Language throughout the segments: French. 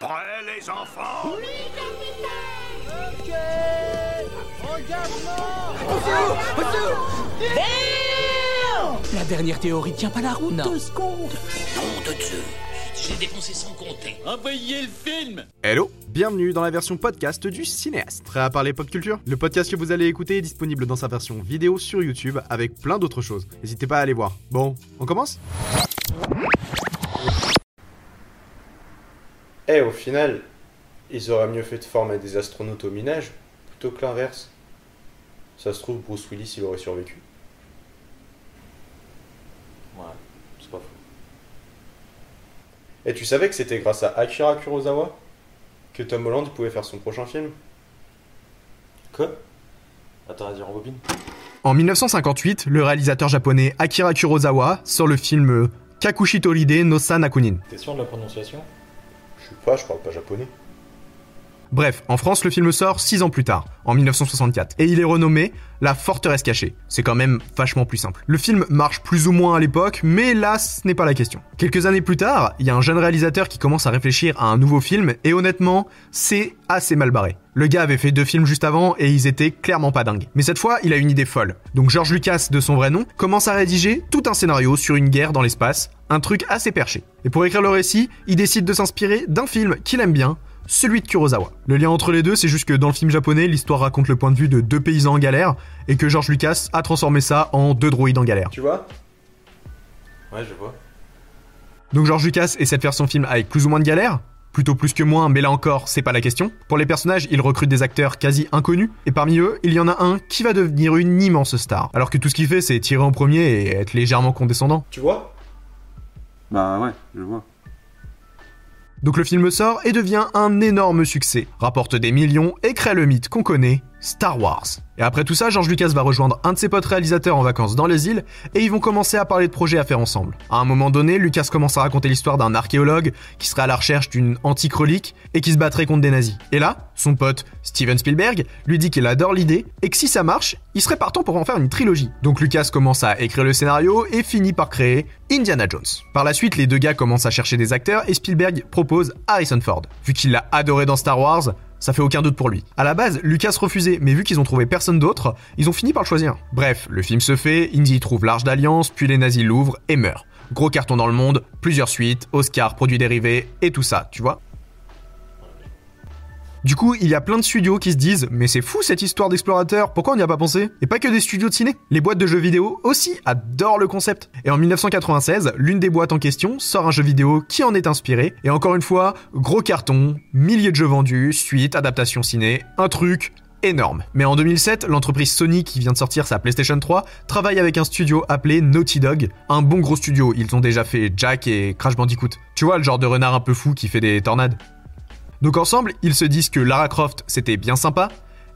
Prêts les enfants Ok Engagement La dernière théorie tient pas la route. Deux secondes Nom de Dieu J'ai dépensé sans compter. Envoyez le film Hello, bienvenue dans la version podcast du cinéaste. Prêt à parler pop culture? Le podcast que vous allez écouter est disponible dans sa version vidéo sur YouTube avec plein d'autres choses. N'hésitez pas à aller voir. Bon, on commence? Eh, au final, ils auraient mieux fait de former des astronautes au minage plutôt que l'inverse. Ça se trouve, Bruce Willis, il aurait survécu. Ouais, c'est pas faux. Et tu savais que c'était grâce à Akira Kurosawa que Tom Holland pouvait faire son prochain film? Quoi? Attends, vas-y, rembobine. En 1958, le réalisateur japonais Akira Kurosawa sort le film Kakushi Toride no Sanakunin. T'es sûr de la prononciation? Sais pas, je parle pas japonais. Bref, en France, le film sort 6 ans plus tard, en 1964, et il est renommé La forteresse cachée. C'est quand même vachement plus simple. Le film marche plus ou moins à l'époque, mais là, ce n'est pas la question. Quelques années plus tard, il y a un jeune réalisateur qui commence à réfléchir à un nouveau film, et honnêtement, c'est assez mal barré. Le gars avait fait deux films juste avant, et ils étaient clairement pas dingues. Mais cette fois, il a une idée folle. Donc George Lucas, de son vrai nom, commence à rédiger tout un scénario sur une guerre dans l'espace, un truc assez perché. Et pour écrire le récit, il décide de s'inspirer d'un film qu'il aime bien, celui de Kurosawa. Le lien entre les deux, c'est juste que dans le film japonais, l'histoire raconte le point de vue de deux paysans en galère, et que George Lucas a transformé ça en deux droïdes en galère. Tu vois Ouais, je vois. Donc George Lucas essaie de faire son film avec plus ou moins de galère, plutôt plus que moins, mais là encore, c'est pas la question. Pour les personnages, il recrute des acteurs quasi inconnus, et parmi eux, il y en a un qui va devenir une immense star, alors que tout ce qu'il fait, c'est tirer en premier et être légèrement condescendant. Tu vois Bah ouais, je vois. Donc le film sort et devient un énorme succès, rapporte des millions et crée le mythe qu'on connaît, Star Wars. Et après tout ça, George Lucas va rejoindre un de ses potes réalisateurs en vacances dans les îles et ils vont commencer à parler de projets à faire ensemble. À un moment donné, Lucas commence à raconter l'histoire d'un archéologue qui serait à la recherche d'une antique relique et qui se battrait contre des nazis. Et là, son pote Steven Spielberg lui dit qu'il adore l'idée et que si ça marche, il serait partant pour en faire une trilogie. Donc Lucas commence à écrire le scénario et finit par créer Indiana Jones. Par la suite, les deux gars commencent à chercher des acteurs et Spielberg propose Harrison Ford. Vu qu'il l'a adoré dans Star Wars, ça fait aucun doute pour lui. À la base, Lucas refusait, mais vu qu'ils ont trouvé personne d'autre, ils ont fini par le choisir. Bref, le film se fait, Indy trouve l'arche d'alliance, puis les nazis l'ouvrent et meurent. Gros carton dans le monde, plusieurs suites, Oscar, produits dérivés, et tout ça, tu vois du coup, il y a plein de studios qui se disent Mais c'est fou cette histoire d'explorateur, pourquoi on n'y a pas pensé? Et pas que des studios de ciné. Les boîtes de jeux vidéo aussi adorent le concept. Et en 1996, l'une des boîtes en question sort un jeu vidéo qui en est inspiré. Et encore une fois, gros carton, milliers de jeux vendus, suite, adaptation ciné, un truc énorme. Mais en 2007, l'entreprise Sony qui vient de sortir sa PlayStation 3 travaille avec un studio appelé Naughty Dog, un bon gros studio. Ils ont déjà fait Jack et Crash Bandicoot. Tu vois, le genre de renard un peu fou qui fait des tornades. Donc ensemble, ils se disent que Lara Croft c'était bien sympa,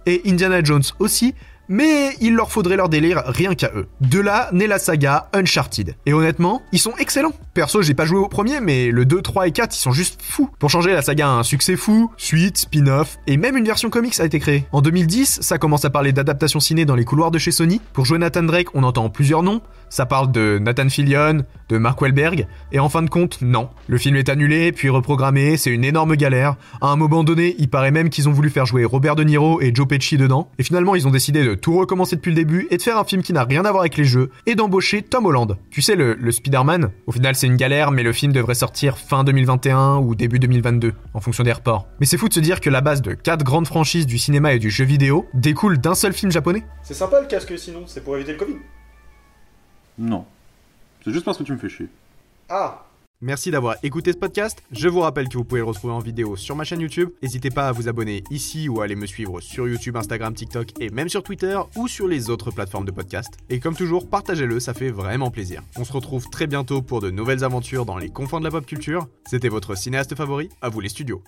et Indiana Jones aussi, mais il leur faudrait leur délire rien qu'à eux. De là naît la saga Uncharted. Et honnêtement, ils sont excellents. Perso, j'ai pas joué au premier, mais le 2, 3 et 4, ils sont juste fous. Pour changer, la saga un succès fou, suite, spin-off, et même une version comics a été créée. En 2010, ça commence à parler d'adaptation ciné dans les couloirs de chez Sony. Pour jouer Nathan Drake, on entend plusieurs noms. Ça parle de Nathan Fillion, de Mark Wahlberg, et en fin de compte, non. Le film est annulé, puis reprogrammé, c'est une énorme galère. À un moment donné, il paraît même qu'ils ont voulu faire jouer Robert De Niro et Joe Pesci dedans, et finalement ils ont décidé de tout recommencer depuis le début et de faire un film qui n'a rien à voir avec les jeux, et d'embaucher Tom Holland. Tu sais, le, Spider-Man Au final c'est une galère, mais le film devrait sortir fin 2021 ou début 2022, en fonction des reports. Mais c'est fou de se dire que la base de quatre grandes franchises du cinéma et du jeu vidéo découle d'un seul film japonais C'est sympa le casque sinon, c'est pour éviter le Covid. Non. C'est juste parce que tu me fais chier. Ah Merci d'avoir écouté ce podcast. Je vous rappelle que vous pouvez le retrouver en vidéo sur ma chaîne YouTube. N'hésitez pas à vous abonner ici ou à aller me suivre sur YouTube, Instagram, TikTok et même sur Twitter ou sur les autres plateformes de podcast. Et comme toujours, partagez-le, ça fait vraiment plaisir. On se retrouve très bientôt pour de nouvelles aventures dans les confins de la pop culture. C'était votre cinéaste favori, à vous les studios.